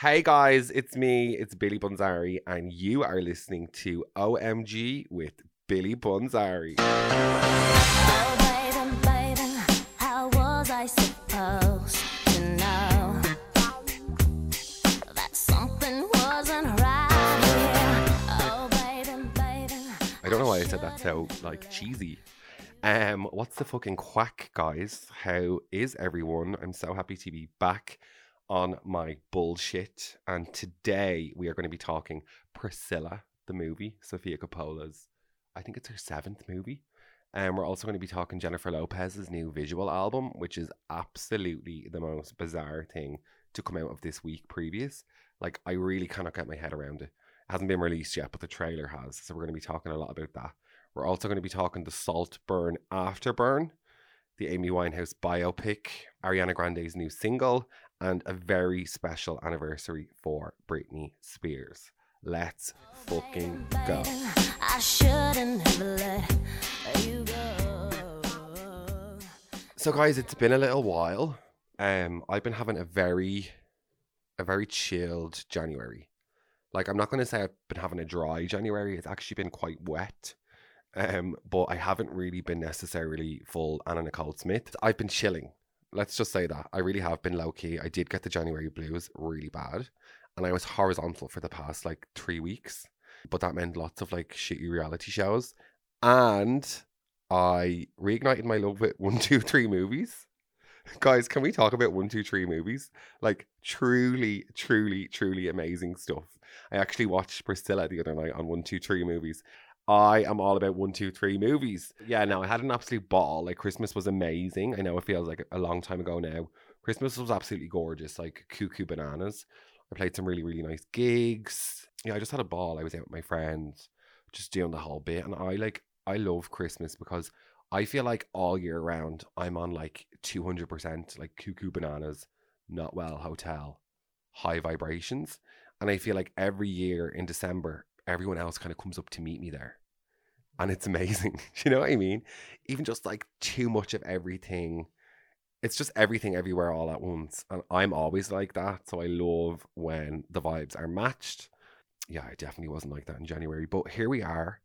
Hey guys, it's me, it's Billy Bunzari, and you are listening to OMG with Billy Bunzari. Oh, baby, baby, how was I supposed to know that something wasn't right here? Oh. I don't know why I said that so like cheesy. Um, what's the fucking quack, guys? How is everyone? I'm so happy to be back on my bullshit. And today we are going to be talking Priscilla, the movie, Sofia Coppola's. I think it's her seventh movie. And we're also going to be talking Jennifer Lopez's new visual album, which is absolutely the most bizarre thing to come out of this week previous. Like, I really cannot get my head around it. It hasn't been released yet, but the trailer has. So we're going to be talking a lot about that. We're also going to be talking the Saltburn Afterburn, the Amy Winehouse biopic, Ariana Grande's new single, and a very special anniversary for Britney Spears. Let's fucking go. I shouldn't have let you go. So guys, it's been a little while. Um I've been having a very a very chilled January. Like I'm not going to say I've been having a dry January. It's actually been quite wet. Um but I haven't really been necessarily full Anna Nicole Smith. I've been chilling. Let's just say that. I really have been low key. I did get the January blues really bad. And I was horizontal for the past like 3 weeks. But that meant lots of like shitty reality shows. And I reignited my love with one, two, three movies. Guys, can we talk about one, two, three movies? Like truly, truly, truly amazing stuff. I actually watched Priscilla the other night on one, two, three movies. I am all about one, two, three movies. Yeah, no, I had an absolute ball. Like Christmas was amazing. I know it feels like a long time ago now. Christmas was absolutely gorgeous, like cuckoo bananas. I played some really, really nice gigs. Yeah, I just had a ball. I was out with my friends, just doing the whole bit. And I like I love Christmas because I feel like all year round I'm on like 200% like cuckoo bananas, not well hotel, high vibrations. And I feel like every year in December, everyone else kind of comes up to meet me there. And it's amazing. You know what I mean? Even just like too much of everything. It's just everything everywhere all at once. And I'm always like that. So I love when the vibes are matched. Yeah, I definitely wasn't like that in January. But here we are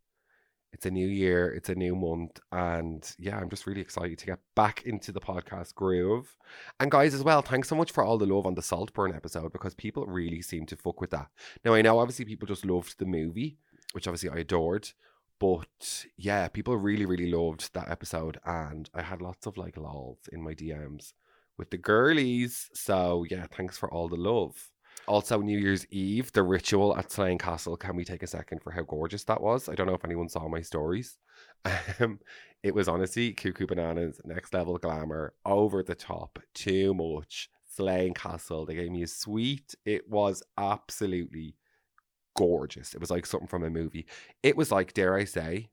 it's a new year, it's a new month, and yeah, I'm just really excited to get back into the podcast groove. And guys, as well, thanks so much for all the love on the Saltburn episode because people really seem to fuck with that. Now, I know obviously people just loved the movie, which obviously I adored, but yeah, people really, really loved that episode, and I had lots of like lols in my DMs with the girlies. So yeah, thanks for all the love. Also, New Year's Eve, the ritual at Slane Castle. Can we take a second for how gorgeous that was? I don't know if anyone saw my stories. Um, it was honestly cuckoo bananas, next level glamour, over the top, too much. Slane Castle. They gave me a sweet. It was absolutely gorgeous. It was like something from a movie. It was like, dare I say,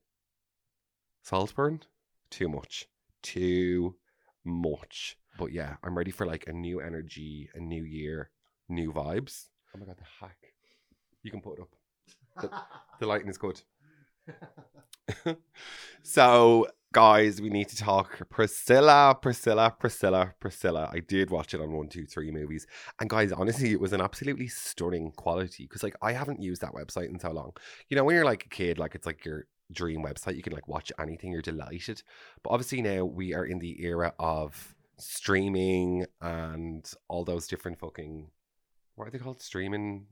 Saltburn? Too much. Too much. But yeah, I'm ready for like a new energy, a new year, new vibes. Oh my god, the hack. You can put it up. The, the lighting is good. so, guys, we need to talk Priscilla, Priscilla, Priscilla, Priscilla. I did watch it on one, two, three movies. And guys, honestly, it was an absolutely stunning quality because like I haven't used that website in so long. You know, when you're like a kid, like it's like your dream website, you can like watch anything, you're delighted. But obviously now we are in the era of streaming and all those different fucking what are they called? Streaming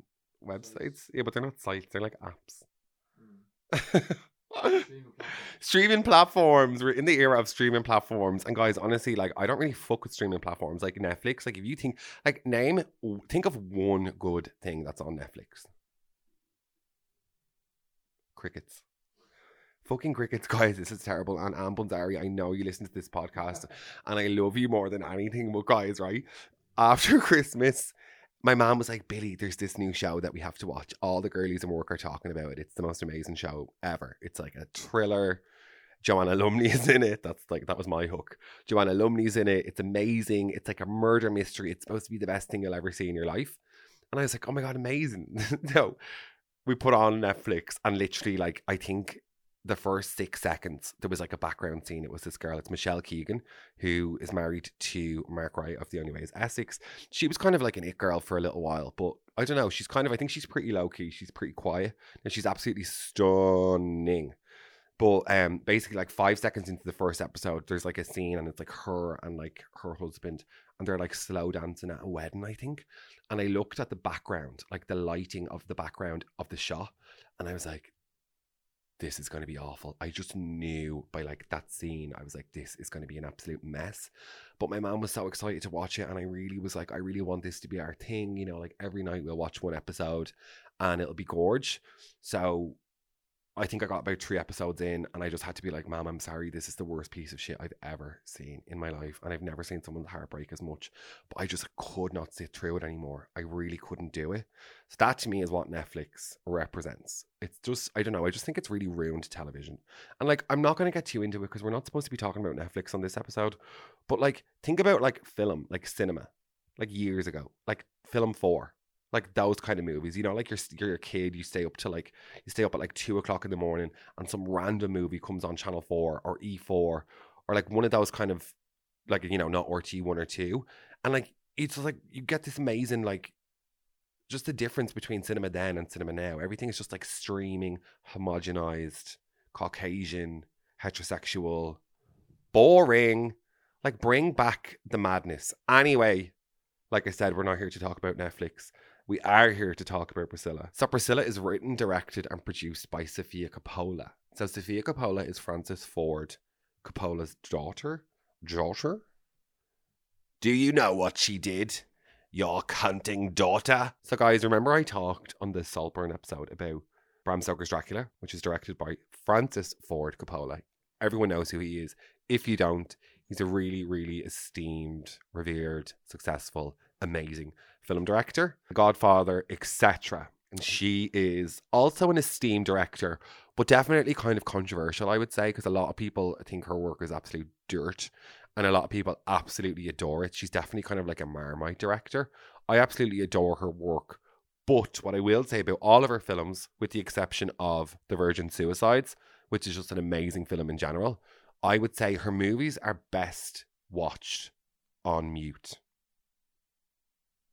websites? Yeah, but they're not sites, they're like apps. streaming platforms. We're in the era of streaming platforms. And guys, honestly, like I don't really fuck with streaming platforms like Netflix. Like if you think like name think of one good thing that's on Netflix. Crickets. Fucking crickets, guys. This is terrible. And Anne Bundari, I know you listen to this podcast and I love you more than anything, but guys, right? After Christmas, my mom was like, Billy, there's this new show that we have to watch. All the girlies in work are talking about it. It's the most amazing show ever. It's like a thriller. Joanna Lumley is in it. That's like that was my hook. Joanna Lumley's in it. It's amazing. It's like a murder mystery. It's supposed to be the best thing you'll ever see in your life. And I was like, oh my god, amazing. no, we put on Netflix and literally like I think the first six seconds, there was like a background scene. It was this girl, it's Michelle Keegan, who is married to Mark Wright of The Only Way is Essex. She was kind of like an it girl for a little while, but I don't know. She's kind of, I think she's pretty low key. She's pretty quiet and she's absolutely stunning. But um, basically, like five seconds into the first episode, there's like a scene, and it's like her and like her husband, and they're like slow dancing at a wedding, I think. And I looked at the background, like the lighting of the background of the shot, and I was like, this is going to be awful. I just knew by like that scene, I was like, this is going to be an absolute mess. But my mom was so excited to watch it, and I really was like, I really want this to be our thing. You know, like every night we'll watch one episode, and it'll be gorge. So I think I got about three episodes in, and I just had to be like, Mom, I'm sorry, this is the worst piece of shit I've ever seen in my life. And I've never seen someone's heartbreak as much. But I just could not sit through it anymore. I really couldn't do it. So that to me is what Netflix represents. It's just, I don't know, I just think it's really ruined television. And like, I'm not going to get too into it because we're not supposed to be talking about Netflix on this episode. But like, think about like film, like cinema, like years ago, like film four like those kind of movies. You know, like you're you're a kid, you stay up to like you stay up at like two o'clock in the morning, and some random movie comes on Channel Four or E Four, or like one of those kind of like you know not RTÉ one or two, and like it's like you get this amazing like just the difference between cinema then and cinema now. Everything is just like streaming, homogenized, Caucasian, heterosexual, boring. Like bring back the madness. Anyway, like I said, we're not here to talk about Netflix. We are here to talk about Priscilla. So Priscilla is written, directed, and produced by Sofia Coppola. So Sofia Coppola is Francis Ford Coppola's daughter. Daughter? Do you know what she did? Your cunting daughter. So guys, remember I talked on the Saltburn episode about Bram Stoker's Dracula, which is directed by Francis Ford Coppola. Everyone knows who he is. If you don't, he's a really, really esteemed, revered, successful, amazing film director, Godfather, etc. And she is also an esteemed director, but definitely kind of controversial, I would say, because a lot of people think her work is absolute dirt, and a lot of people absolutely adore it. She's definitely kind of like a Marmite director. I absolutely adore her work. But what I will say about all of her films, with the exception of The Virgin Suicides, which is just an amazing film in general, I would say her movies are best watched on mute.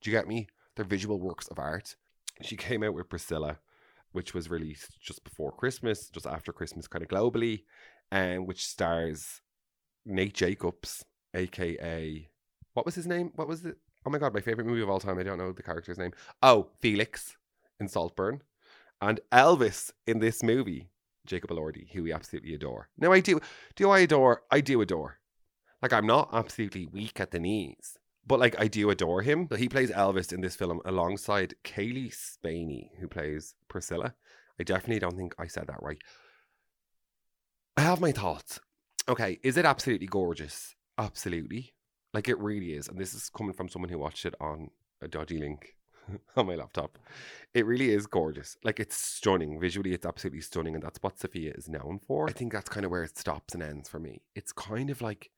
You get me? They're visual works of art. She came out with Priscilla, which was released just before Christmas, just after Christmas, kind of globally, and which stars Nate Jacobs, aka what was his name? What was it? Oh my god, my favorite movie of all time. I don't know the character's name. Oh, Felix in Saltburn, and Elvis in this movie. Jacob Elordi, who we absolutely adore. Now, I do, do I adore? I do adore. Like, I'm not absolutely weak at the knees, but like, I do adore him. He plays Elvis in this film alongside Cailee Spaeny, who plays Priscilla. I definitely don't think I said that right. I have my thoughts. Okay, is it absolutely gorgeous? Absolutely. Like, it really is. And this is coming from someone who watched it on a dodgy link on my laptop. It really is gorgeous. Like it's stunning. Visually, it's absolutely stunning, and that's what Sofia is known for. I think that's kind of where it stops and ends for me. It's kind of like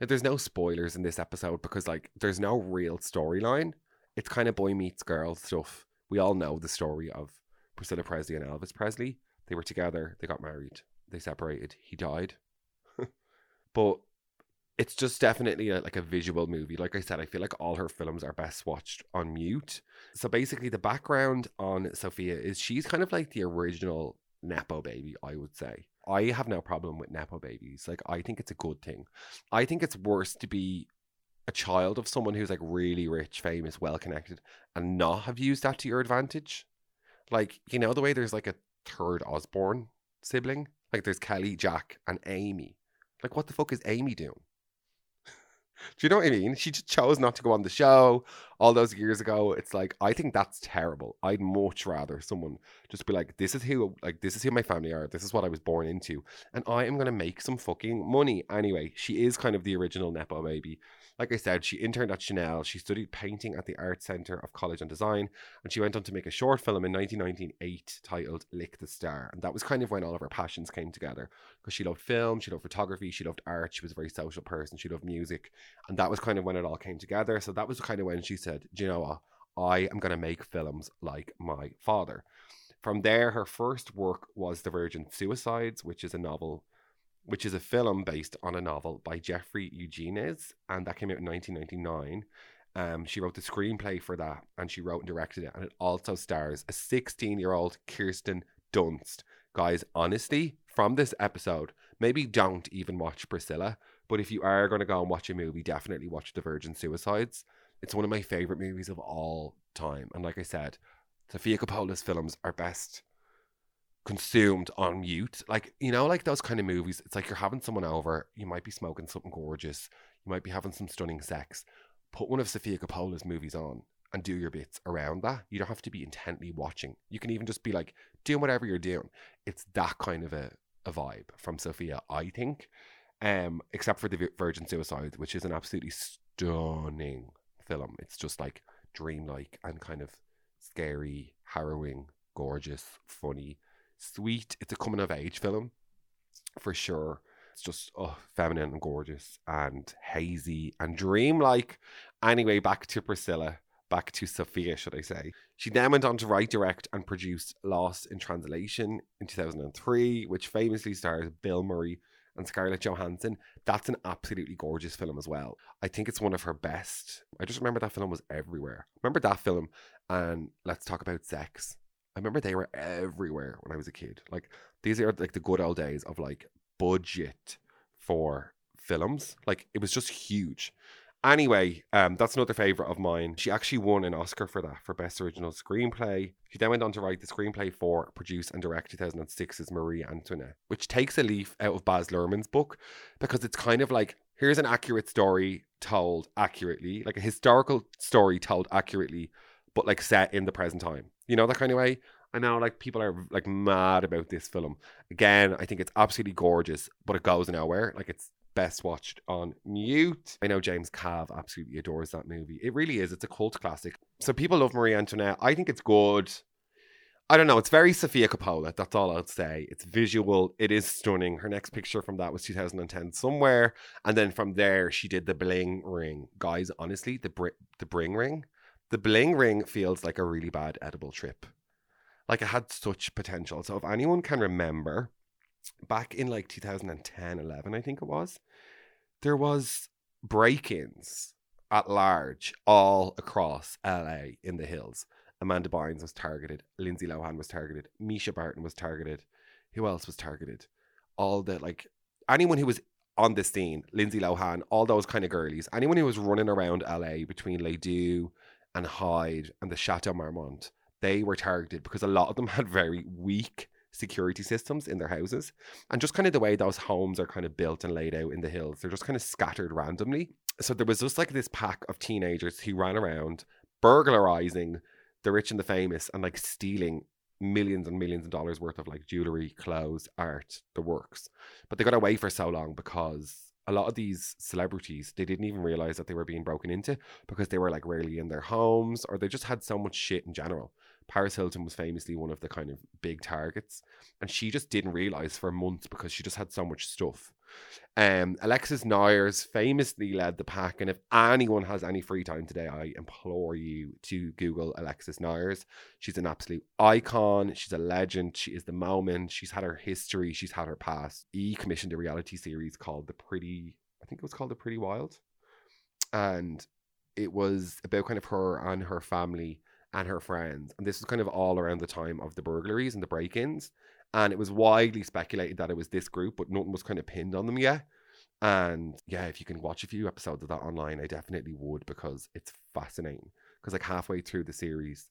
now there's no spoilers in this episode because like there's no real storyline. It's kind of boy meets girl stuff. We all know the story of Priscilla Presley and Elvis Presley. They were together, they got married, they separated, he died. but it's just definitely a, like a visual movie. Like I said, I feel like all her films are best watched on mute. So basically, the background on Sofia is she's kind of like the original Nepo baby, I would say. I have no problem with Nepo babies. Like, I think it's a good thing. I think it's worse to be a child of someone who's like really rich, famous, well connected, and not have used that to your advantage. Like, you know, the way there's like a third Osborne sibling? Like, there's Kelly, Jack, and Amy. Like, what the fuck is Amy doing? Do you know what I mean? She just chose not to go on the show all those years ago. It's like I think that's terrible. I'd much rather someone just be like, "This is who, like, this is who my family are. This is what I was born into, and I am gonna make some fucking money." Anyway, she is kind of the original nepo baby. Like I said, she interned at Chanel. She studied painting at the Art Center of College and Design, and she went on to make a short film in 1998 titled "Lick the Star." And that was kind of when all of her passions came together because she loved film, she loved photography, she loved art. She was a very social person. She loved music. And that was kind of when it all came together. So that was kind of when she said, Do you know what? I am going to make films like my father. From there, her first work was The Virgin Suicides, which is a novel, which is a film based on a novel by Jeffrey Eugenides, and that came out in 1999. Um, she wrote the screenplay for that, and she wrote and directed it, and it also stars a 16-year-old Kirsten Dunst. Guys, honestly, from this episode, maybe don't even watch Priscilla, but if you are going to go and watch a movie, definitely watch The Virgin Suicides. It's one of my favorite movies of all time, and like I said, Sofia Coppola's films are best consumed on mute. Like, you know, like those kind of movies, it's like you're having someone over, you might be smoking something gorgeous, you might be having some stunning sex. Put one of Sofia Coppola's movies on and do your bits around that. You don't have to be intently watching. You can even just be like doing whatever you're doing. It's that kind of a, a vibe from Sofia, I think. Um, except for the Virgin Suicide, which is an absolutely stunning film. It's just like dreamlike and kind of scary, harrowing, gorgeous, funny, sweet. It's a coming of age film for sure. It's just oh, feminine and gorgeous and hazy and dreamlike. Anyway, back to Priscilla. Back to Sofia, should I say. She then went on to write, direct, and produce Lost in Translation in 2003, which famously stars Bill Murray and Scarlett Johansson. That's an absolutely gorgeous film as well. I think it's one of her best. I just remember that film was everywhere. Remember that film and Let's Talk About Sex. I remember they were everywhere when I was a kid. Like these are like the good old days of like budget for films. Like it was just huge. Anyway, um, that's another favorite of mine. She actually won an Oscar for that for Best Original Screenplay. She then went on to write the screenplay for, produce, and direct 2006's Marie Antoinette, which takes a leaf out of Baz Luhrmann's book because it's kind of like here's an accurate story told accurately, like a historical story told accurately, but like set in the present time. You know that kind of way. I know like people are like mad about this film. Again, I think it's absolutely gorgeous, but it goes nowhere. Like it's best watched on mute. I know James Cav absolutely adores that movie. It really is. It's a cult classic. So people love Marie Antoinette. I think it's good. I don't know. It's very Sofia Coppola. That's all I'll say. It's visual. It is stunning. Her next picture from that was 2010 somewhere, and then from there she did the bling ring. Guys, honestly, the br- the bring ring, the bling ring feels like a really bad edible trip. Like it had such potential. So if anyone can remember, back in like 2010, 11, I think it was, there was break-ins at large all across LA in the hills. Amanda Bynes was targeted. Lindsay Lohan was targeted. Mischa Barton was targeted. Who else was targeted? All the like anyone who was on the scene, Lindsay Lohan, all those kind of girlies, anyone who was running around LA between Les Deux and Hyde and the Chateau Marmont, they were targeted because a lot of them had very weak security systems in their houses. And just kind of the way those homes are kind of built and laid out in the hills, they're just kind of scattered randomly. So there was just like this pack of teenagers who ran around burglarizing the rich and the famous and like stealing millions and millions of dollars worth of like jewelry, clothes, art, the works. But they got away for so long because a lot of these celebrities they didn't even realize that they were being broken into because they were like rarely in their homes or they just had so much shit in general. Paris Hilton was famously one of the kind of big targets, and she just didn't realize for months because she just had so much stuff. Um, Alexis Neiers famously led the pack, and if anyone has any free time today, I implore you to Google Alexis Neiers. She's an absolute icon. She's a legend. She is the moment. She's had her history. She's had her past. E commissioned a reality series called The Pretty. I think it was called The Pretty Wild, and it was about kind of her and her family and her friends. And this was kind of all around the time of the burglaries and the break ins. And it was widely speculated that it was this group, but nothing was kind of pinned on them yet. And yeah, if you can watch a few episodes of that online, I definitely would because it's fascinating. Because like halfway through the series,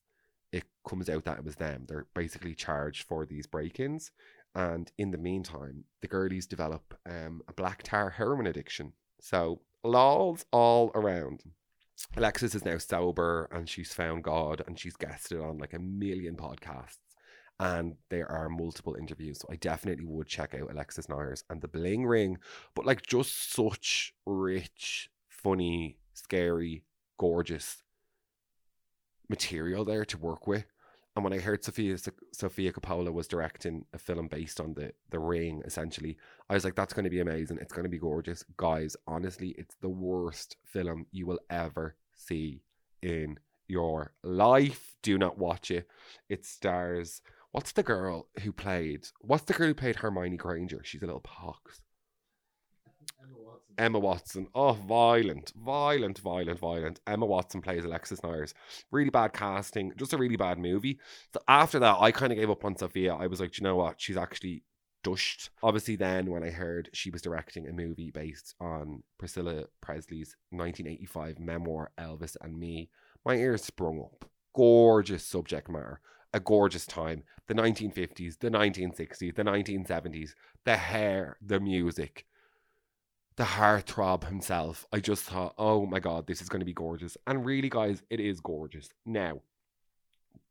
it comes out that it was them. They're basically charged for these break ins. And in the meantime, the girlies develop um, a black tar heroin addiction. So lols all around. Alexis is now sober and she's found God and she's guested on like a million podcasts and there are multiple interviews. So I definitely would check out Alexis Neiers and the Bling Ring, but like just such rich, funny, scary, gorgeous material there to work with. And when I heard Sofia Sofia Coppola was directing a film based on the the Ring, essentially, I was like, "That's going to be amazing. It's going to be gorgeous, guys." Honestly, it's the worst film you will ever see in your life. Do not watch it. It stars What's the girl who played? What's the girl who played Hermione Granger? She's a little pox. Emma Watson. Oh, violent, violent, violent, violent. Emma Watson plays Alexis Neiers. Really bad casting, just a really bad movie. So after that, I kind of gave up on Sofia. I was like, "Do you know what? She's actually dushed. Obviously, then when I heard she was directing a movie based on Priscilla Presley's 1985 memoir, Elvis and Me, my ears sprung up. Gorgeous subject matter. A gorgeous time. The 1950s, the 1960s, the 1970s, the hair, the music the heartthrob himself. I just thought, oh my god, this is going to be gorgeous. And really, guys, it is gorgeous. Now,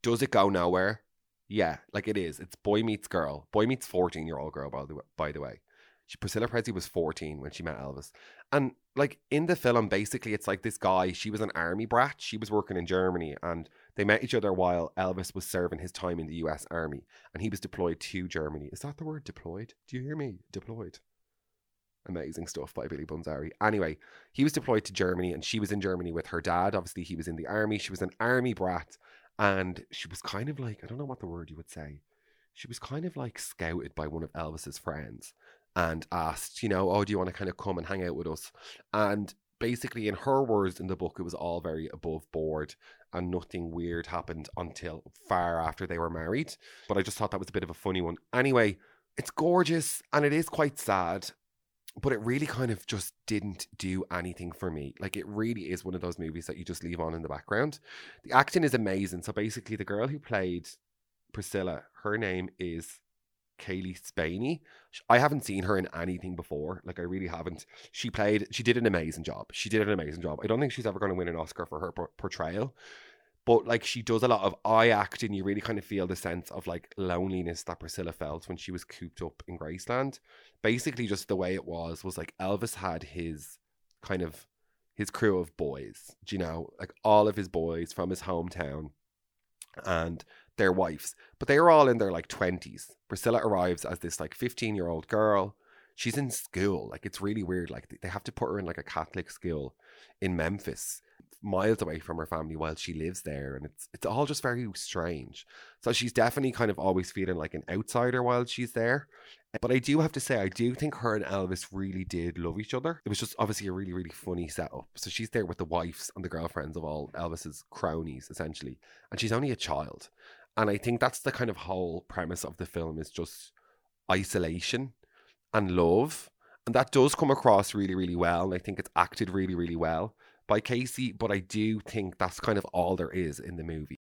does it go nowhere? Yeah, like it is. It's boy meets girl. Boy meets 14 year old girl, by the, way, by the way. She, Priscilla Presley was 14 when she met Elvis. And like in the film, basically, it's like this guy, she was an army brat. She was working in Germany and they met each other while Elvis was serving his time in the US Army and he was deployed to Germany. Is that the word deployed? Do you hear me? Deployed. Amazing stuff by Billy Bunzari. Anyway, he was deployed to Germany and she was in Germany with her dad. Obviously, he was in the army. She was an army brat and she was kind of like, I don't know what the word you would say. She was kind of like scouted by one of Elvis's friends and asked, you know, oh, do you want to kind of come and hang out with us? And basically, in her words in the book, it was all very above board and nothing weird happened until far after they were married. But I just thought that was a bit of a funny one. Anyway, it's gorgeous and it is quite sad but it really kind of just didn't do anything for me. Like it really is one of those movies that you just leave on in the background. The acting is amazing. So basically, the girl who played Priscilla, her name is Cailee Spaeny. I haven't seen her in anything before. Like I really haven't. She played. She did an amazing job. She did an amazing job. I don't think she's ever going to win an Oscar for her por- portrayal. But like she does a lot of eye acting, you really kind of feel the sense of like loneliness that Priscilla felt when she was cooped up in Graceland basically just the way it was was like Elvis had his kind of his crew of boys, do you know, like all of his boys from his hometown and their wives, but they are all in their like 20s. Priscilla arrives as this like 15 year old girl. She's in school. Like it's really weird. Like they have to put her in like a Catholic school in Memphis, miles away from her family while she lives there. And it's it's all just very strange. So she's definitely kind of always feeling like an outsider while she's there. But I do have to say, I do think her and Elvis really did love each other. It was just obviously a really, really funny setup. So she's there with the wives and the girlfriends of all Elvis's cronies, essentially. And she's only a child. And I think that's the kind of whole premise of the film is just isolation and love. And that does come across really, really well. And I think it's acted really, really well by Casey. But I do think that's kind of all there is in the movie.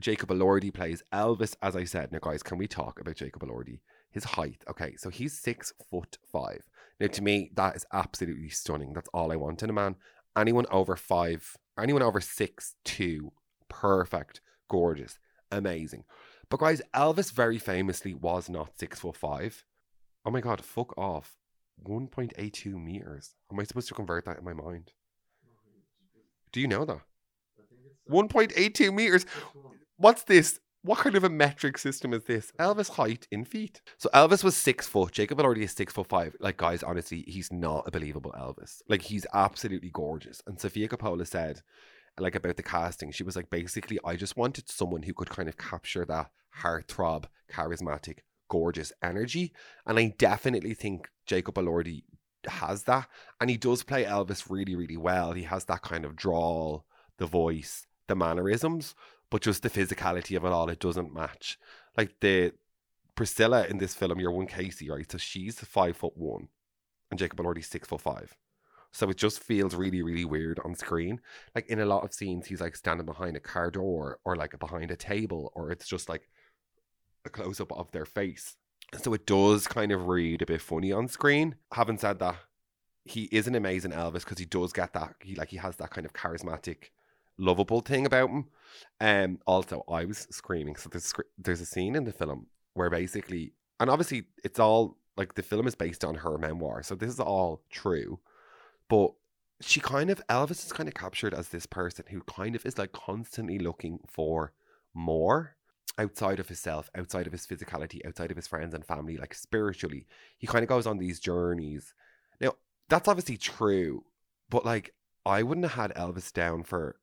Jacob Elordi plays Elvis, as I said. Now, guys, can we talk about Jacob Elordi? his height. Okay, so he's six foot five. Now, to me, that is absolutely stunning. That's all I want in a man. Anyone over five, anyone over six two, perfect, gorgeous, amazing. But guys, Elvis very famously was not six foot five. Oh my god, fuck off. 1.82 meters. Am I supposed to convert that in my mind? Do you know that? 1.82 meters. What's this? What kind of a metric system is this? Elvis height in feet. So Elvis was six foot. Jacob Elordi is six foot five. Like guys, honestly, he's not a believable Elvis. Like he's absolutely gorgeous. And Sofia Coppola said, like about the casting, she was like, basically, I just wanted someone who could kind of capture that heartthrob, charismatic, gorgeous energy. And I definitely think Jacob Elordi has that. And he does play Elvis really, really well. He has that kind of drawl, the voice, the mannerisms but just the physicality of it all, it doesn't match. Like the Priscilla in this film, you're one Casey, right? So she's five foot one, and Jacob Elordi's six foot five. So it just feels really, really weird on screen. Like in a lot of scenes, he's like standing behind a car door or like behind a table, or it's just like a close up of their face. So it does kind of read a bit funny on screen. Having said that, he is an amazing Elvis because he does get that. He like he has that kind of charismatic lovable thing about him. Um, also, I was screaming. So there's there's a scene in the film where basically, and obviously, it's all like the film is based on her memoir, so this is all true. But she kind of Elvis is kind of captured as this person who kind of is like constantly looking for more outside of himself, outside of his physicality, outside of his friends and family, like spiritually. He kind of goes on these journeys. Now, that's obviously true, but like I wouldn't have had Elvis down for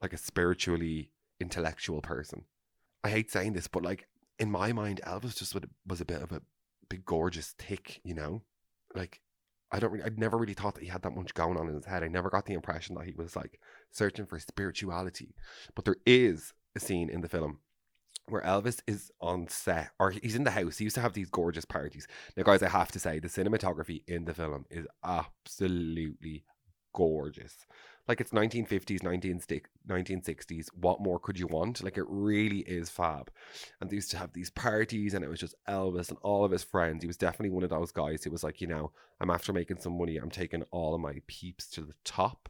like a spiritually intellectual person. I hate saying this, but like in my mind, Elvis just was a bit of a big, gorgeous tick, you know? Like, I don't really, I never really thought that he had that much going on in his head. I never got the impression that he was like searching for spirituality. But there is a scene in the film where Elvis is on set, or he's in the house. He used to have these gorgeous parties. Now, guys, I have to say, the cinematography in the film is absolutely gorgeous. Like it's 1950s 1960s What more could you want? Like it really is fab. And they used to have these parties, and it was just Elvis and all of his friends. He was definitely one of those guys who was like, you know, I'm after making some money. I'm taking all of my peeps to the top.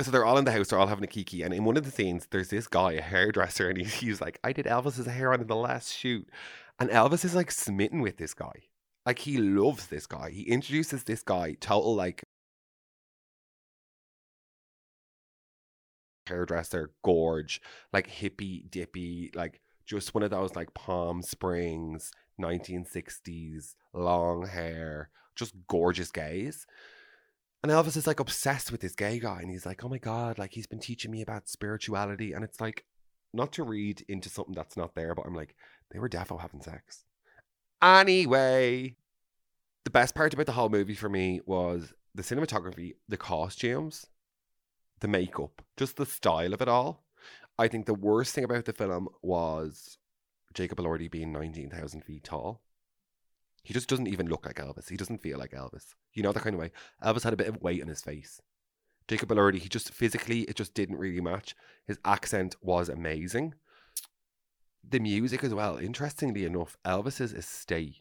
So they're all in the house, they're all having a kiki. And in one of the scenes, there's this guy, a hairdresser, and he, he's like, I did Elvis's hair on in the last shoot. And Elvis is like smitten with this guy. Like he loves this guy. He introduces this guy, total like hairdresser, gorge, like hippie dippy, like just one of those like Palm Springs, 1960s, long hair, just gorgeous gays. And Elvis is like obsessed with this gay guy, and he's like, oh my God, like he's been teaching me about spirituality. And it's like, not to read into something that's not there, but I'm like, they were defo having sex. Anyway, the best part about the whole movie for me was the cinematography, the costumes, the makeup, just the style of it all. I think the worst thing about the film was Jacob Elordi being 19,000 feet tall. He just doesn't even look like Elvis. He doesn't feel like Elvis. You know, that kind of way. Elvis had a bit of weight on his face. Jacob Elordi, he just physically, it just didn't really match. His accent was amazing. The music as well. Interestingly enough, Elvis's estate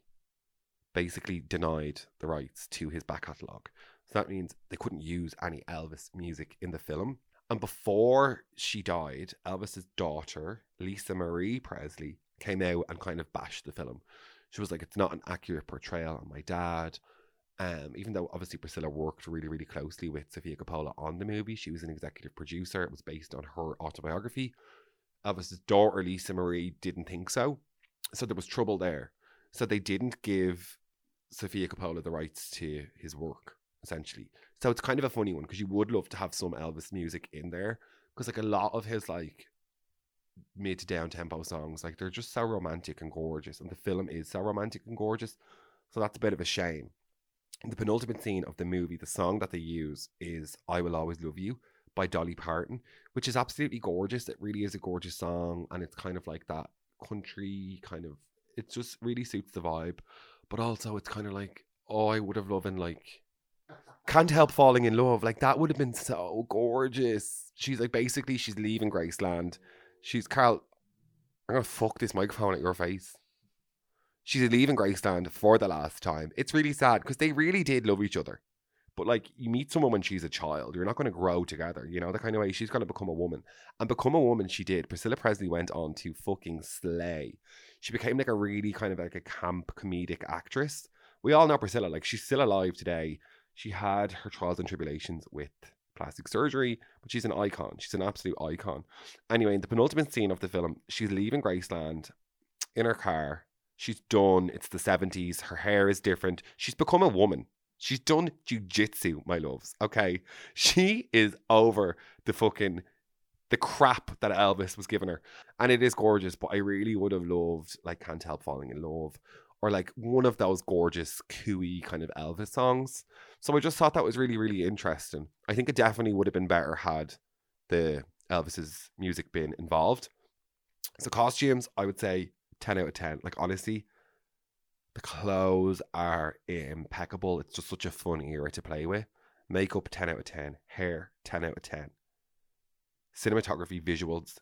basically denied the rights to his back catalogue. So that means they couldn't use any Elvis music in the film. And before she died, Elvis's daughter, Lisa Marie Presley, came out and kind of bashed the film. She was like, it's not an accurate portrayal of my dad. Um, even though obviously Priscilla worked really, really closely with Sofia Coppola on the movie, she was an executive producer. It was based on her autobiography. Elvis's daughter, Lisa Marie, didn't think so. So there was trouble there. So they didn't give Sofia Coppola the rights to his work, essentially. So it's kind of a funny one because you would love to have some Elvis music in there because like a lot of his like mid to down tempo songs, like they're just so romantic and gorgeous, and the film is so romantic and gorgeous. So that's a bit of a shame. In the penultimate scene of the movie, the song that they use is "I Will Always Love You" by Dolly Parton, which is absolutely gorgeous. It really is a gorgeous song, and it's kind of like that country kind of. It just really suits the vibe, but also it's kind of like, oh, I would have loved in like can't help falling in love. Like that would have been so gorgeous. She's like basically she's leaving Graceland. She's Carl. I'm gonna fuck this microphone at your face. She's leaving Graceland for the last time. It's really sad because they really did love each other. But like you meet someone when she's a child, you're not going to grow together. You know the kind of way she's going to become a woman, and become a woman she did. Priscilla Presley went on to fucking slay. She became like a really kind of like a camp comedic actress. We all know Priscilla. Like she's still alive today she had her trials and tribulations with plastic surgery, but she's an icon. She's an absolute icon. Anyway, in the penultimate scene of the film, she's leaving Graceland in her car. She's done. It's the 70s. Her hair is different. She's become a woman. She's done jujitsu, my loves. Okay. She is over the fucking the crap that Elvis was giving her. And it is gorgeous, but I really would have loved like Can't Help Falling in Love or like one of those gorgeous cooey kind of Elvis songs. So I just thought that was really, really interesting. I think it definitely would have been better had the Elvis's music been involved. So costumes, I would say 10 out of 10. Like honestly, the clothes are impeccable. It's just such a fun era to play with. Makeup 10 out of 10. Hair 10 out of 10. Cinematography, visuals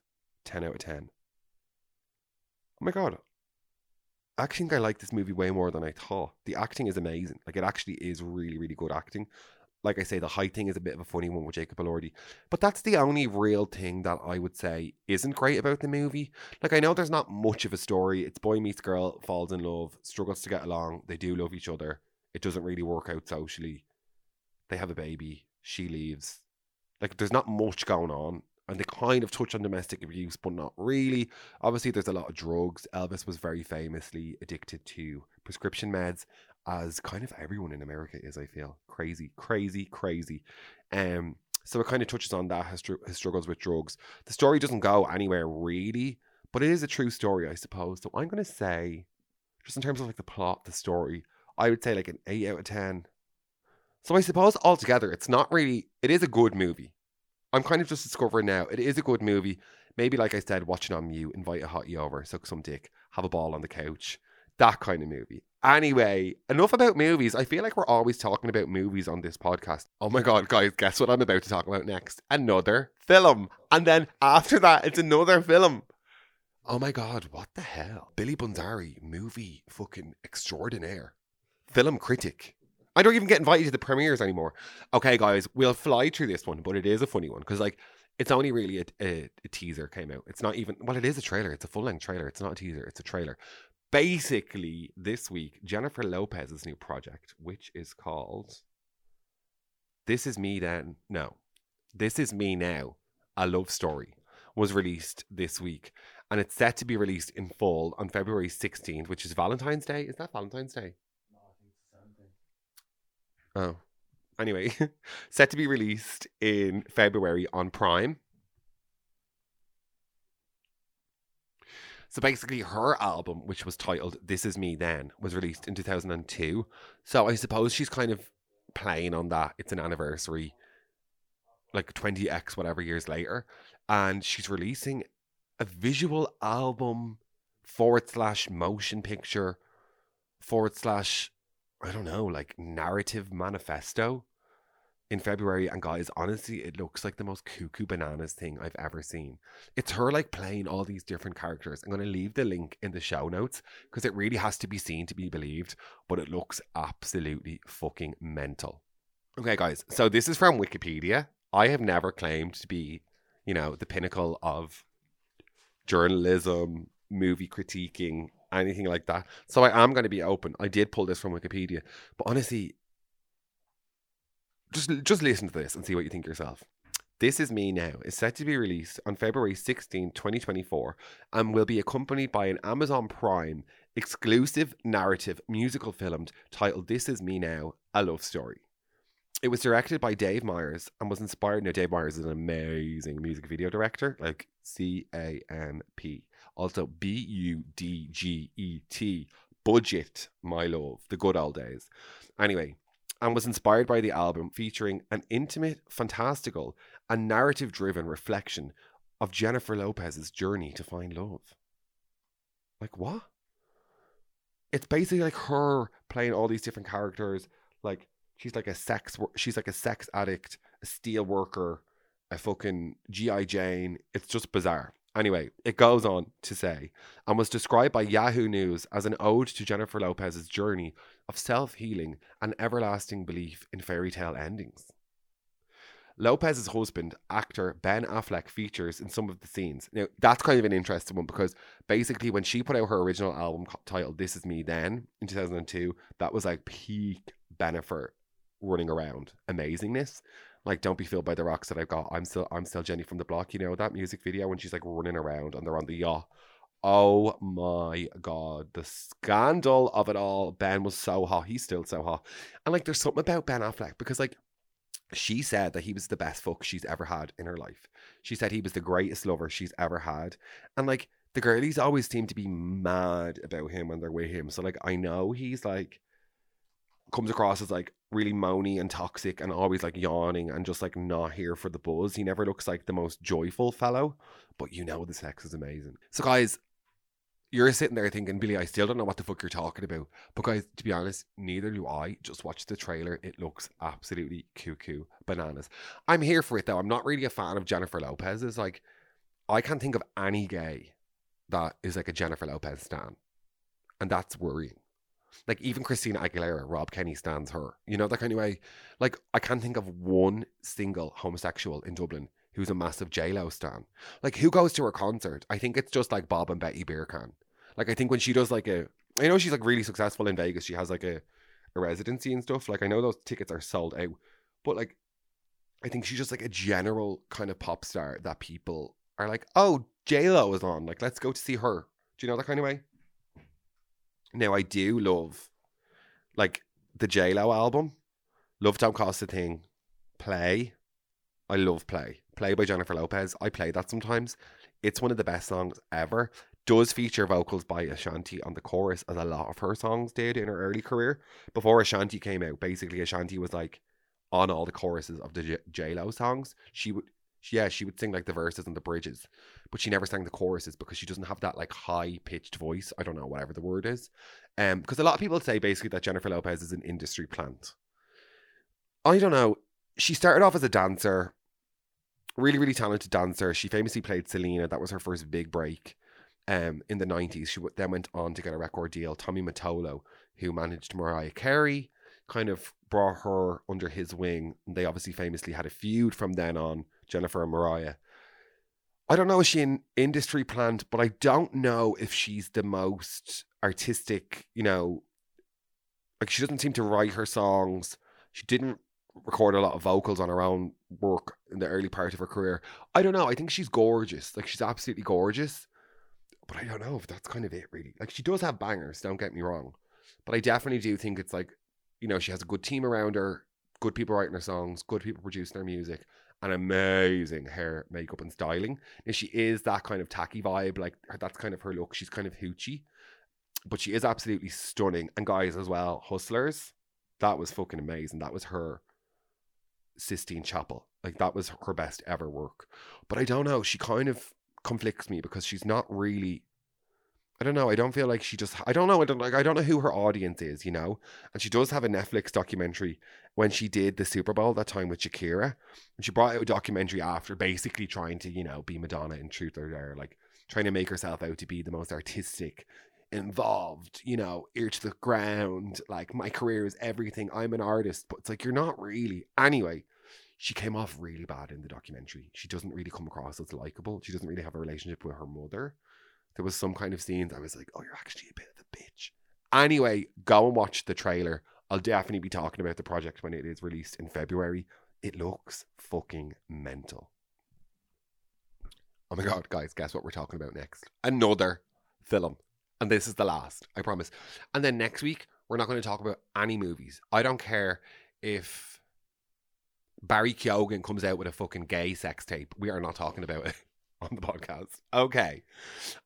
10 out of 10. Oh my god, I actually think I like this movie way more than I thought. The acting is amazing. Like it actually is really, really good acting. Like I say, the height thing is a bit of a funny one with Jacob Elordi, but that's the only real thing that I would say isn't great about the movie. Like I know there's not much of a story. It's boy meets girl, falls in love, struggles to get along. They do love each other. It doesn't really work out socially. They have a baby. She leaves. Like there's not much going on and they kind of touch on domestic abuse, but not really. Obviously, there's a lot of drugs. Elvis was very famously addicted to prescription meds, as kind of everyone in America is. I feel crazy, crazy, crazy. Um, so it kind of touches on that his, his struggles with drugs. The story doesn't go anywhere really, but it is a true story, I suppose. So I'm going to say, just in terms of like the plot, the story, I would say like an eight out of ten. So I suppose altogether, it's not really. It is a good movie. I'm kind of just discovering now. It is a good movie. Maybe like I said, watching on mute, invite a hottie over, suck some dick, have a ball on the couch, that kind of movie. Anyway, enough about movies. I feel like we're always talking about movies on this podcast. Oh my god, guys, guess what I'm about to talk about next? Another film. And then after that, it's another film. Oh my god, what the hell? Billy Bunzari, movie fucking extraordinaire. Film critic. I don't even get invited to the premieres anymore. Okay, guys, we'll fly through this one, but it is a funny one because, like, it's only really a, a, a teaser came out. It's not even, well, it is a trailer. It's a full length trailer. It's not a teaser, it's a trailer. Basically, this week, Jennifer Lopez's new project, which is called This Is Me Then. No, This Is Me Now, a love story, was released this week. And it's set to be released in full on February 16th, which is Valentine's Day. Is that Valentine's Day? Oh. Anyway, set to be released in February on Prime. So basically, her album, which was titled This Is Me Then, was released in 2002. So I suppose she's kind of playing on that. It's an anniversary, like 20x, whatever years later. And she's releasing a visual album forward slash motion picture forward slash I don't know, like narrative manifesto in February. And guys, honestly, it looks like the most cuckoo bananas thing I've ever seen. It's her like playing all these different characters. I'm going to leave the link in the show notes because it really has to be seen to be believed, but it looks absolutely fucking mental. Okay, guys, so this is from Wikipedia. I have never claimed to be, you know, the pinnacle of journalism, movie critiquing, anything like that. So I am going to be open. I did pull this from Wikipedia, but honestly, just just listen to this and see what you think yourself. This Is Me Now is set to be released on February 16, 2024, and will be accompanied by an Amazon Prime exclusive narrative musical film titled This Is Me Now, A Love Story. It was directed by Dave Meyers and was inspired. Now, Dave Meyers is an amazing music video director, like C A M P. Also, B U D G E T. Budget, my love, the good old days. Anyway, and was inspired by the album featuring an intimate, fantastical, and narrative driven reflection of Jennifer Lopez's journey to find love. Like, what? It's basically like her playing all these different characters. Like, she's like a sex, she's like a sex addict, a steel worker, a fucking G.I. Jane. It's just bizarre. Anyway, it goes on to say, and was described by Yahoo News as an ode to Jennifer Lopez's journey of self healing and everlasting belief in fairy tale endings. Lopez's husband, actor Ben Affleck, features in some of the scenes. Now, that's kind of an interesting one because basically, when she put out her original album titled This Is Me Then in 2002, that was like peak Bennifer running around amazingness. Like, don't be filled by the rocks that I've got. I'm still, I'm still Jenny from the block. You know that music video when she's like running around and they're on the yacht. Oh my god, the scandal of it all. Ben was so hot. He's still so hot. And like, there's something about Ben Affleck because like, she said that he was the best fuck she's ever had in her life. She said he was the greatest lover she's ever had. And like, the girlies always seem to be mad about him when they're with him. So like, I know he's like comes across as like really moany and toxic and always like yawning and just like not here for the buzz. He never looks like the most joyful fellow, but you know the sex is amazing. So guys, you're sitting there thinking, Billy, I still don't know what the fuck you're talking about. But guys, to be honest, neither do I. Just watch the trailer. It looks absolutely cuckoo bananas. I'm here for it though. I'm not really a fan of Jennifer Lopez. It's like I can't think of any gay that is like a Jennifer Lopez stan. And that's worrying. Like even Christina Aguilera, Rob Kenny stands her. You know that kind of way. Like I can't think of one single homosexual in Dublin who's a massive J Lo stan. Like who goes to her concert? I think it's just like Bob and Betty Beer can. Like I think when she does like a, I know she's like really successful in Vegas. She has like a, a residency and stuff. Like I know those tickets are sold out, but like I think she's just like a general kind of pop star that people are like, oh, J Lo is on. Like let's go to see her. Do you know that kind of way? Now I do love like the J Lo album. Love Don't Cost a Thing. Play. I love Play. Play by Jennifer Lopez. I play that sometimes. It's one of the best songs ever. Does feature vocals by Ashanti on the chorus, as a lot of her songs did in her early career. Before Ashanti came out, basically Ashanti was like on all the choruses of the J Lo songs. She would, yeah, she would sing like the verses and the bridges, but she never sang the choruses because she doesn't have that like high pitched voice. I don't know whatever the word is, um, because a lot of people say basically that Jennifer Lopez is an industry plant. I don't know. She started off as a dancer, really, really talented dancer. She famously played Selena. That was her first big break um, in the 90s. She then went on to get a record deal. Tommy Mottola, who managed Mariah Carey, kind of brought her under his wing. They obviously famously had a feud from then on, Jennifer and Mariah. I don't know if she an industry plant, but I don't know if she's the most artistic, you know, like she doesn't seem to write her songs. She didn't record a lot of vocals on her own work in the early part of her career. I don't know. I think she's gorgeous. Like she's absolutely gorgeous. But I don't know if that's kind of it really. Like she does have bangers, don't get me wrong. But I definitely do think it's like, you know, she has a good team around her, good people writing her songs, good people producing her music, and amazing hair, makeup, and styling. And she is that kind of tacky vibe, like that's kind of her look. She's kind of hoochie. But she is absolutely stunning. And guys as well, Hustlers, that was fucking amazing. That was her Sistine Chapel. Like that was her best ever work. But I don't know. She kind of conflicts me because she's not really. I don't know. I don't feel like she just. I don't know. I don't like. I don't know who her audience is. You know. And she does have a Netflix documentary when she did the Super Bowl that time with Shakira, and she brought out a documentary after, basically trying to you know be Madonna in truth or dare, like trying to make herself out to be the most artistic involved, you know, ear to the ground. Like, my career is everything. I'm an artist. But it's like, you're not really. Anyway, she came off really bad in the documentary. She doesn't really come across as likable. She doesn't really have a relationship with her mother. There was some kind of scenes I was like, oh, you're actually a bit of a bitch. Anyway, go and watch the trailer. I'll definitely be talking about the project when it is released in February. It looks fucking mental. Oh my god, guys, guess what we're talking about next? Another film. And this is the last, I promise. And then next week, we're not going to talk about any movies. I don't care if Barry Keoghan comes out with a fucking gay sex tape. We are not talking about it on the podcast. Okay.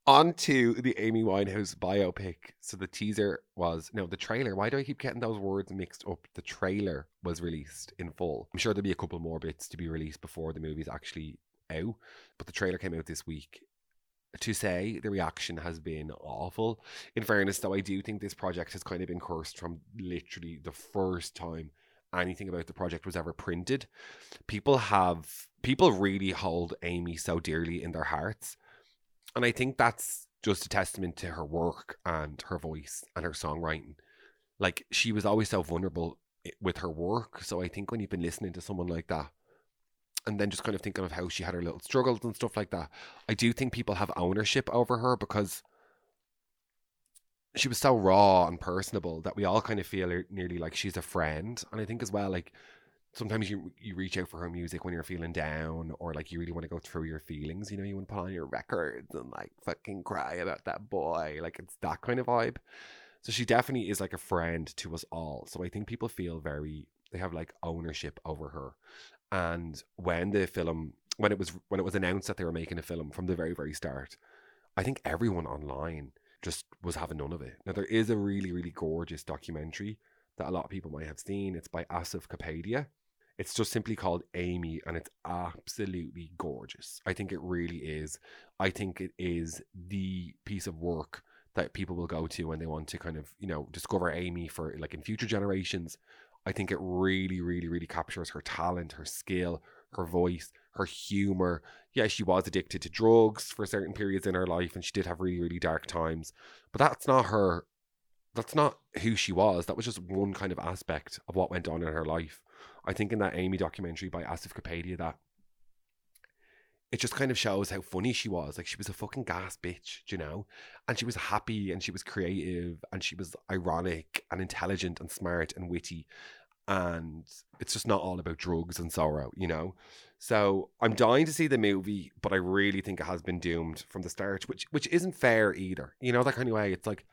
On to the Amy Winehouse biopic. So the teaser was, no, the trailer. Why do I keep getting those words mixed up? The trailer was released in full. I'm sure there'll be a couple more bits to be released before the movie's actually out. But the trailer came out this week to say the reaction has been awful. In fairness, though, I do think this project has kind of been cursed from literally the first time anything about the project was ever printed. People have people really hold Amy so dearly in their hearts. And I think that's just a testament to her work and her voice and her songwriting. Like she was always so vulnerable with her work. So I think when you've been listening to someone like that, and then just kind of thinking of how she had her little struggles and stuff like that, I do think people have ownership over her because she was so raw and personable that we all kind of feel nearly like she's a friend. And I think as well, like sometimes you you reach out for her music when you're feeling down or like you really want to go through your feelings. You know, you want to put on your records and like fucking cry about that boy. Like it's that kind of vibe. So she definitely is like a friend to us all. So I think people feel very they have like ownership over her. And when the film when it was when it was announced that they were making a film from the very very start, I think everyone online just was having none of it. Now there is a really really gorgeous documentary that a lot of people might have seen. It's by Asif Kapadia. It's just simply called Amy and it's absolutely gorgeous. I think it really is. I think it is the piece of work that people will go to when they want to kind of, you know, discover Amy for like in future generations. I think it really, really, really captures her talent, her skill, her voice, her humor. Yeah, she was addicted to drugs for certain periods in her life and she did have really, really dark times. But that's not her that's not who she was. That was just one kind of aspect of what went on in her life. I think in that Amy documentary by Asif Kapadia that it just kind of shows how funny she was. Like she was a fucking gas bitch, you know? And she was happy and she was creative and she was ironic and intelligent and smart and witty. And it's just not all about drugs and sorrow, you know? So I'm dying to see the movie, but I really think it has been doomed from the start, which which isn't fair either. You know, that kind of way. It's like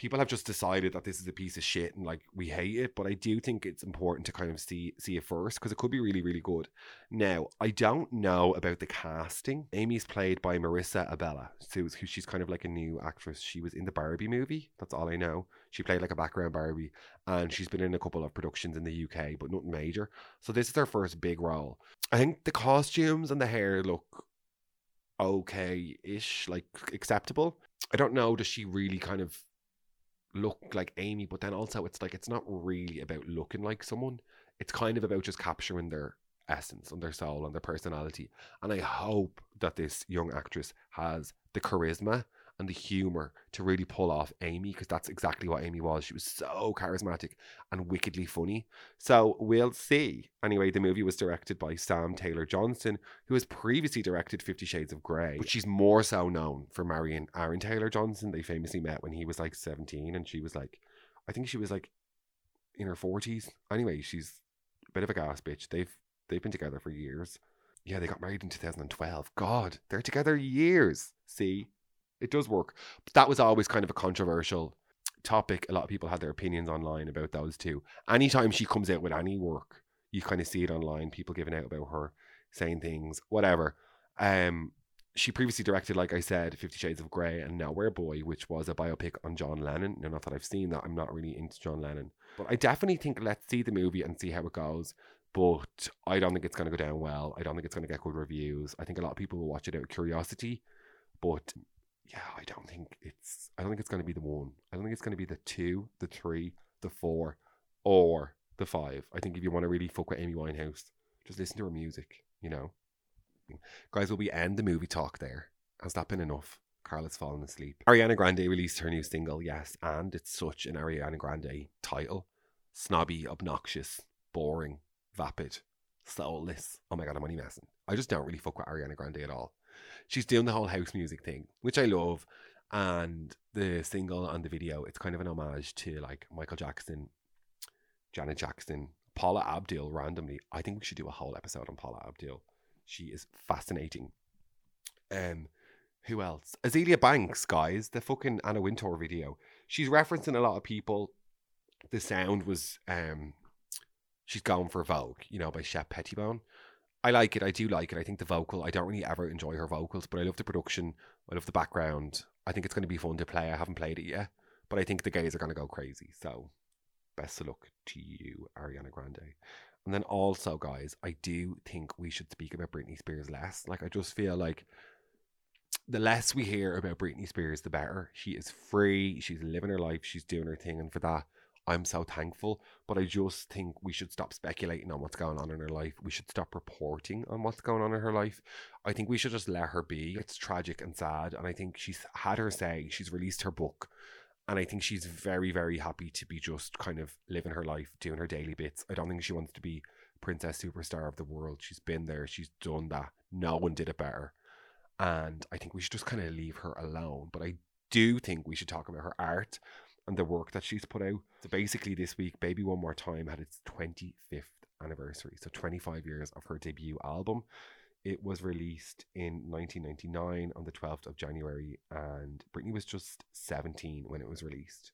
people have just decided that this is a piece of shit and like we hate it. But I do think it's important to kind of see see it first because it could be really really good. Now I don't know about the casting. Amy's played by Marisa Abela, so who she's kind of like a new actress. She was in the Barbie movie. That's all I know. She played like a background Barbie, and she's been in a couple of productions in the UK, but nothing major. So this is her first big role. I think the costumes and the hair look okay ish, like acceptable. I don't know, does she really kind of look like Amy? But then also, it's like it's not really about looking like someone, it's kind of about just capturing their essence and their soul and their personality. And I hope that this young actress has the charisma and the humor to really pull off Amy because that's exactly what Amy was. She was so charismatic and wickedly funny. So we'll see. Anyway, the movie was directed by Sam Taylor Johnson, who has previously directed Fifty Shades of Grey, but she's more so known for marrying Aaron Taylor Johnson. They famously met when he was like 17 and she was like, I think she was like in her 40s. Anyway, she's a bit of a gas bitch. They've they've been together for years. Yeah, they got married in 2012. God, they're together years. See, it does work. But that was always kind of a controversial topic. A lot of people had their opinions online about those two. Anytime she comes out with any work, you kind of see it online, people giving out about her, saying things, whatever. Um, she previously directed, like I said, Fifty Shades of Grey and Nowhere Boy, which was a biopic on John Lennon. Now, not that I've seen that, I'm not really into John Lennon. But I definitely think let's see the movie and see how it goes. But I don't think it's going to go down well. I don't think it's going to get good reviews. I think a lot of people will watch it out of curiosity. But yeah, I don't think it's. I don't think it's going to be the one. I don't think it's going to be the two, the three, the four, or the five. I think if you want to really fuck with Amy Winehouse, just listen to her music. You know, guys, will we end the movie talk there? Has that been enough? Carla's fallen asleep. Ariana Grande released her new single, yes, and it's such an Ariana Grande title: snobby, obnoxious, boring, vapid, soulless. Oh my god, I'm only messing. I just don't really fuck with Ariana Grande at all she's doing the whole house music thing, which I love. And the single and the video, it's kind of an homage to like Michael Jackson, Janet Jackson, Paula Abdul randomly. I think we should do a whole episode on Paula Abdul. She is fascinating. Um, who else? Azealia Banks, guys, the fucking Anna Wintour video. She's referencing a lot of people. The sound was um she's gone for Vogue, you know, by Shep Pettibone. I like it. I do like it. I think the vocal. I don't really ever enjoy her vocals, but I love the production. I love the background. I think it's going to be fun to play. I haven't played it yet, but I think the gays are going to go crazy. So, best of luck to you, Ariana Grande. And then also, guys, I do think we should speak about Britney Spears less. Like, I just feel like the less we hear about Britney Spears, the better. She is free. She's living her life. She's doing her thing, and for that, I'm so thankful. But I just think we should stop speculating on what's going on in her life. We should stop reporting on what's going on in her life. I think we should just let her be. It's tragic and sad. And I think she's had her say, she's released her book. And I think she's very, very happy to be just kind of living her life, doing her daily bits. I don't think she wants to be princess superstar of the world. She's been there, she's done that. No one did it better. And I think we should just kind of leave her alone. But I do think we should talk about her art and the work that she's put out. So basically, this week, Baby One More Time had its 25th anniversary. So 25 years of her debut album. It was released in 1999 on the 12th of January, and Britney was just 17 when it was released.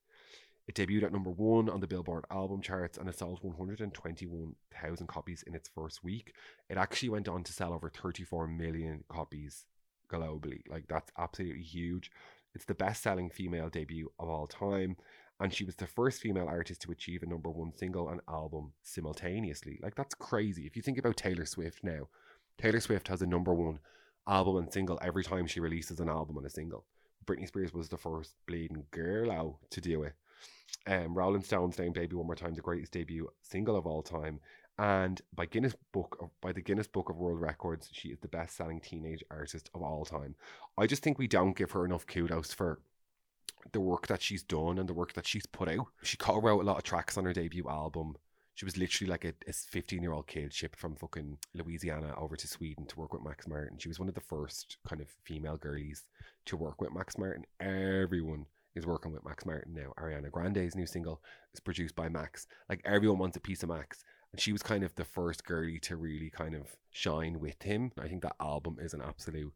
It debuted at number one on the Billboard album charts and it sold 121,000 copies in its first week. It actually went on to sell over 34 million copies globally. Like, that's absolutely huge. It's the best selling female debut of all time. And she was the first female artist to achieve a number one single and album simultaneously. Like, that's crazy. If you think about Taylor Swift now, Taylor Swift has a number one album and single every time she releases an album and a single. Britney Spears was the first bleeding girl out to do it. Um, Rolling Stones named Baby One More Time the greatest debut single of all time. And by Guinness Book of, by the Guinness Book of World Records, she is the best selling teenage artist of all time. I just think we don't give her enough kudos for the work that she's done and the work that she's put out. She co-wrote a lot of tracks on her debut album. She was literally like a 15 year old kid shipped from fucking Louisiana over to Sweden to work with Max Martin. She was one of the first kind of female girlies to work with Max Martin. Everyone is working with Max Martin now. Ariana Grande's new single is produced by Max. Like everyone wants a piece of Max. And she was kind of the first girlie to really kind of shine with him. I think that album is an absolute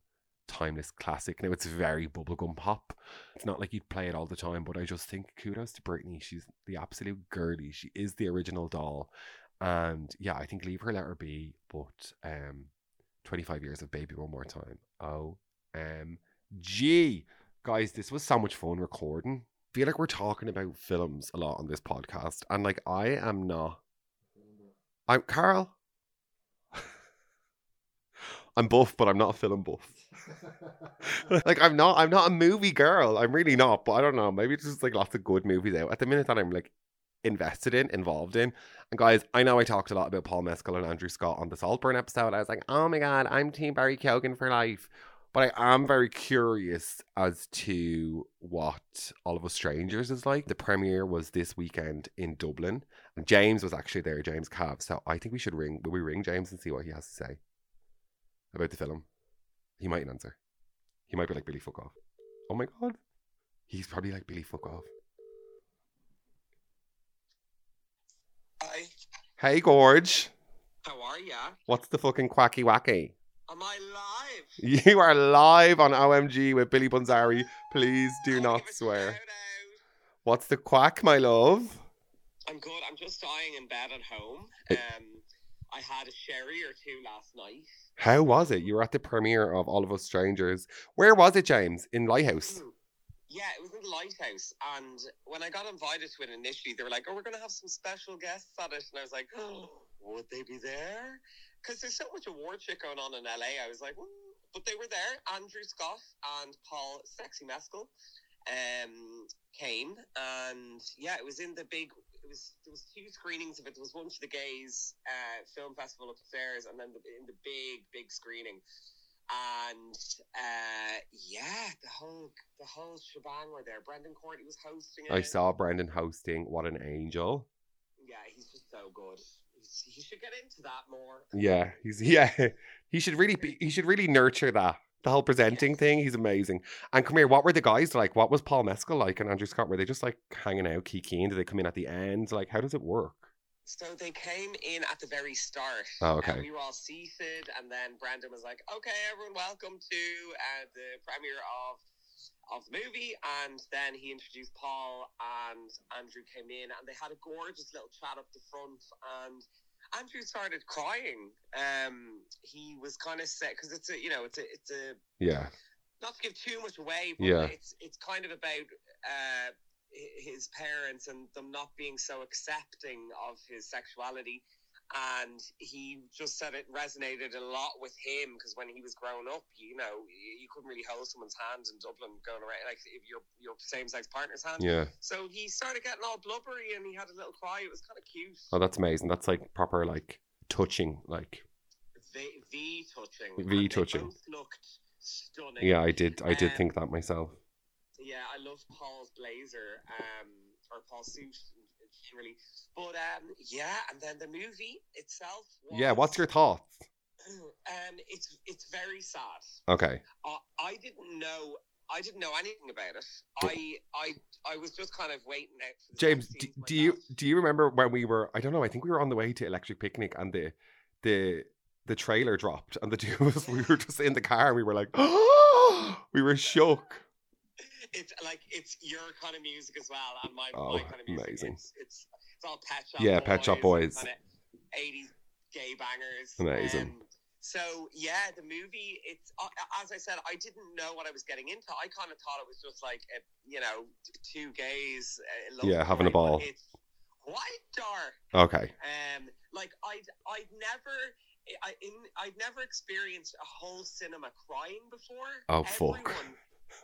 timeless classic. Now it's very bubblegum pop. It's not like you'd play it all the time, but I just think kudos to Britney. She's the absolute girly. She is the original doll. And yeah, I think leave her let her be. But um 25 years of baby one more time. O M G. Guys, this was so much fun recording. feel like we're talking about films a lot on this podcast. And like I am not I'm Carl. I'm buff, but I'm not a film buff. like I'm not I'm not a movie girl. I'm really not, but I don't know. Maybe it's just like lots of good movies out. At the minute that I'm like invested in, involved in. And guys, I know I talked a lot about Paul Mescal and Andrew Scott on the Saltburn episode. I was like, oh my god, I'm Team Barry Keoghan for life. But I am very curious as to what All of Us Strangers is like. The premiere was this weekend in Dublin. James was actually there, James Kav. So I think we should ring will we ring James and see what he has to say about the film? He mightn't answer. He might be like Billy fuck off. Oh my god. He's probably like Billy fuck off. Hi, Hey Gorge. how are ya? What's the fucking quacky wacky? Am I live? You are live on OMG with Billy Bunzari. Please do not swear. What's the quack, my love? I'm good. I'm just dying in bed at home. Um, I had a sherry or two last night. How was it? You were at the premiere of All of Us Strangers. Where was it, James? In Lighthouse. Mm. Yeah, it was in the lighthouse, and when I got invited to it initially, they were like, "Oh, we're gonna have some special guests at it," and I was like, "Oh, would they be there?" Because there's so much award shit going on in LA. I was like, "Hmm." but they were there. Andrew Scott and Paul Sexy Mescal um, came, and yeah, it was in the big. Was there was two screenings of it. There was one for the gays uh, film festival upstairs, and then the, in the big big screening. And uh, yeah, the whole the whole shebang were there. Brendan Courtney was hosting it. I saw Brendan hosting. What an angel. Yeah, he's just so good. He's, he should get into that more. Yeah, he's yeah. He should really be. He should really nurture that. The whole presenting thing. He's amazing. And come here. What were the guys like? What was Paul Mescal like and Andrew Scott? Were they just like hanging out, kikiing? Did they come in at the end? Like, how does it work? So they came in at the very start. Oh, And okay. we were all seated, and then Brendan was like, "Okay, everyone, welcome to uh, the premiere of of the movie." And then he introduced Paul, and Andrew came in, and they had a gorgeous little chat up the front. And Andrew started crying. Um, he was kind of sick because it's a, you know, it's a, it's a Yeah. not to give too much away, but Yeah. it's it's kind of about uh, his parents and them not being so accepting of his sexuality. And he just said it resonated a lot with him because when he was growing up, you know, you, you couldn't really hold someone's hand in Dublin going around like if your your same sex partner's hand. Yeah. So he started getting all blubbery and he had a little cry. It was kind of cute. Oh, that's amazing. That's like proper like touching. Like, V, v touching. V touching. looked stunning. yeah, I did. I did Um, think that myself. Yeah, I love Paul's blazer, um, or Paul's suit generally. But um, yeah, and then the movie itself. Was, Yeah. What's your thoughts? Um, it's it's very sad. Okay. I, I didn't know. I didn't know anything about it. I I I was just kind of waiting out James, do, do you do you remember when we were? I don't know. I think we were on the way to Electric Picnic, and the the the trailer dropped, and the two of us we were just in the car, and we were like, we were shook. It's like it's your kind of music as well, and my, Oh, my kind of music. amazing. It's, it's it's all Pet Shop Yeah, Boys, Pet Shop Boys. Kind of Eighties gay bangers. Amazing. Um, so yeah, the movie. It's uh, as I said, I didn't know what I was getting into. I kind of thought it was just like a, you know two gays. Uh, Yeah, having a ball. It's quite dark. Okay. Um, like I'd I'd never. I in I'd never experienced a whole cinema crying before. Oh, fuck.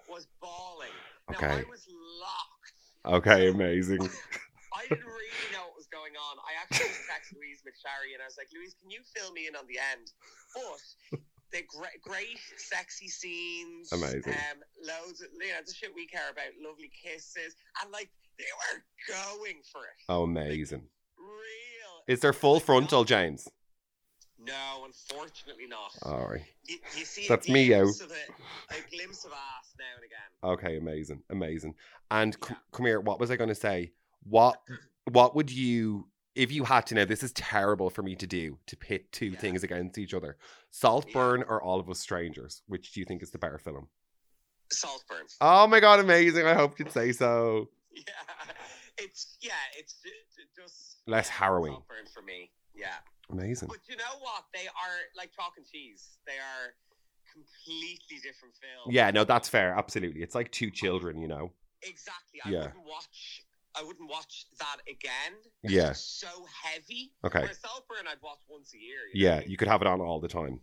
Was bawling. Now, Okay. I was locked. Okay. Amazing. I didn't really know what was going on. I actually texted Louise McSharry and I was like, Louise, can you fill me in on the end? But the great, great sexy scenes, Amazing. um, loads of you know the shit we care about, lovely kisses, and like they were going for it, Oh, amazing. real. Is there full frontal, James? No, unfortunately not. All right. you, you see a That's me, glimpse a glimpse of ass now and again. Okay. Amazing. Amazing. And c- come here. What was I going to say? What What would you if you had to know, this is terrible for me to do to pit two Yeah. things against each other: Saltburn Yeah. or All of Us Strangers. Which do you think is the better film? Saltburn. Oh my god, amazing! I hope you'd say so. Yeah, it's yeah, it's ju- just Less harrowing. Saltburn for me. Yeah, Amazing. but you know what? They are like chalk and cheese. They are completely different films. Yeah, no, that's fair. Absolutely, it's like two children, you know. exactly. I Yeah. wouldn't watch. I wouldn't watch that again. Yeah. It's so heavy. Okay. Whereas Saltburn, I'd watch once a year. you know Yeah, you could have it on all the time.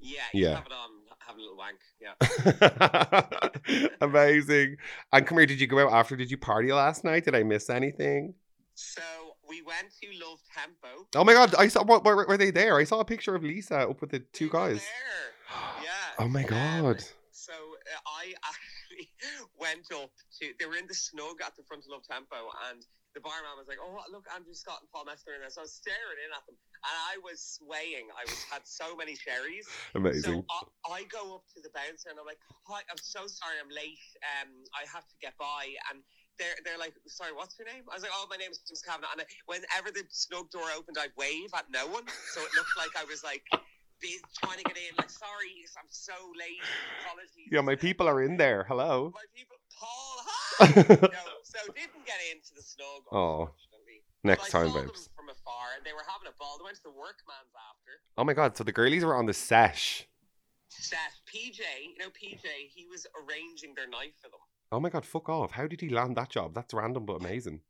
Yeah, you Yeah. yeah. have it on, have a little wank. Yeah. Amazing. And come here, did you go out after? Did you party last night? Did I miss anything? So we went to Love Tempo. Oh my god, I saw what were, were they there? I saw a picture of Lisa up with the two guys. there. Yeah. Oh my Um, god. so uh, I actually went up to. They were in the snug at the front of Love Tempo, and the barman was like, "Oh, look, Andrew Scott and Paul Messer in there." So I was staring in at them, and I was swaying. I was had so many sherries. Amazing. So I, I go up to the bouncer and I'm like, "Hi, I'm so sorry, I'm late. Um, I have to get by." And they're they're like, "Sorry, what's your name?" I was like, "Oh, my name is James Kavanagh." And I, whenever the snug door opened, I'd wave at no one, so it looked like I was like. Be, trying to get in, like, sorry, I'm so late. Apologies. yeah, my people are in there. Hello. My people, Paul. Hi. no, so didn't get into the snug. Oh, Next time, babes. from afar, and they were having a ball. They went to the workman's after. Oh my god, so the girlies were on the sesh. Seth, PJ, you know PJ, he was arranging their night for them. Oh my god, fuck off. How did he land that job? That's random but amazing.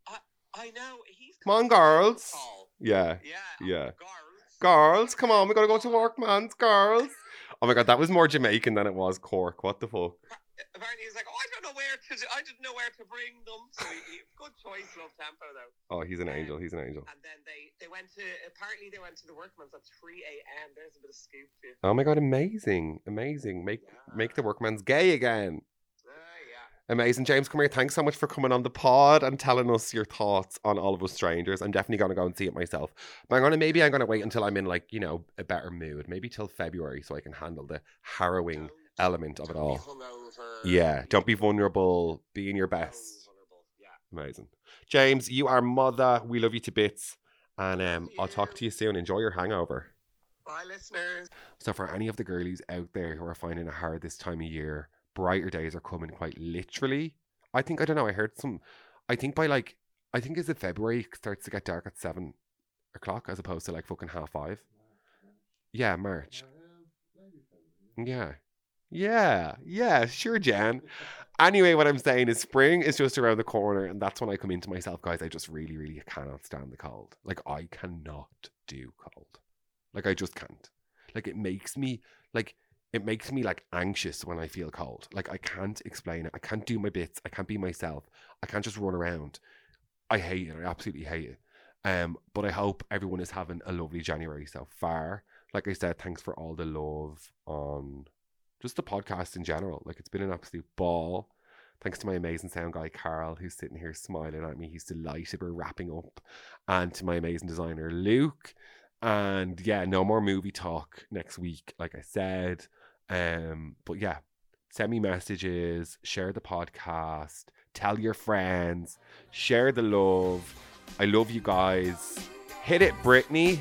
I know he's. Come on, girls. Yeah. Yeah. Yeah. Girls. Girls, come on, we gotta go to work, man. Girls. Oh my god, that was more Jamaican than it was Cork. What the fuck? Apparently, he's like, oh, I don't know where to. I didn't know where to bring them. So he, he, good choice, love tempo though. Oh, he's an angel. Um, he's an angel. And then they they went to. Apparently, they went to the workman's at three a.m. There's a bit of scoop you. Oh my god, amazing, amazing. Make make the workman's gay again. Amazing, James. Come here. Thanks so much for coming on the pod and telling us your thoughts on All of Us Strangers. I'm definitely gonna go and see it myself. But I'm gonna maybe I'm gonna wait until I'm in like you know a better mood, maybe till February, so I can handle the harrowing Don't- element of it all. Be. Yeah, don't be vulnerable. Be in your best. Yeah. Amazing, James. You are mother. We love you to bits, and um, I'll talk to you soon. Enjoy your hangover. Bye, listeners. So, for any of the girlies out there who are finding it hard this time of year, brighter days are coming quite literally. I think, I don't know, I heard some, I think by like, I think is it February starts to get dark at seven o'clock as opposed to like fucking half five. Yeah, March. Yeah. Yeah. Yeah, sure, Jan. Anyway, what I'm saying is spring is just around the corner, and that's when I come into myself, guys. I just really, really cannot stand the cold. Like, I cannot do cold. Like, I just can't. Like, it makes me, like, it makes me like anxious when I feel cold. Like, I can't explain it. I can't do my bits. I can't be myself. I can't just run around. I hate it. I absolutely hate it. Um, but I hope everyone is having a lovely January so far. Like I said, thanks for all the love on just the podcast in general. Like it's been an absolute ball. Thanks to my amazing sound guy Carl, who's sitting here smiling at me. He's delighted we're wrapping up, and to my amazing designer Luke. And yeah, no more movie talk next week, like I said. Um, but yeah, send me messages, share the podcast, tell your friends, share the love. I love you guys. Hit it, Britney.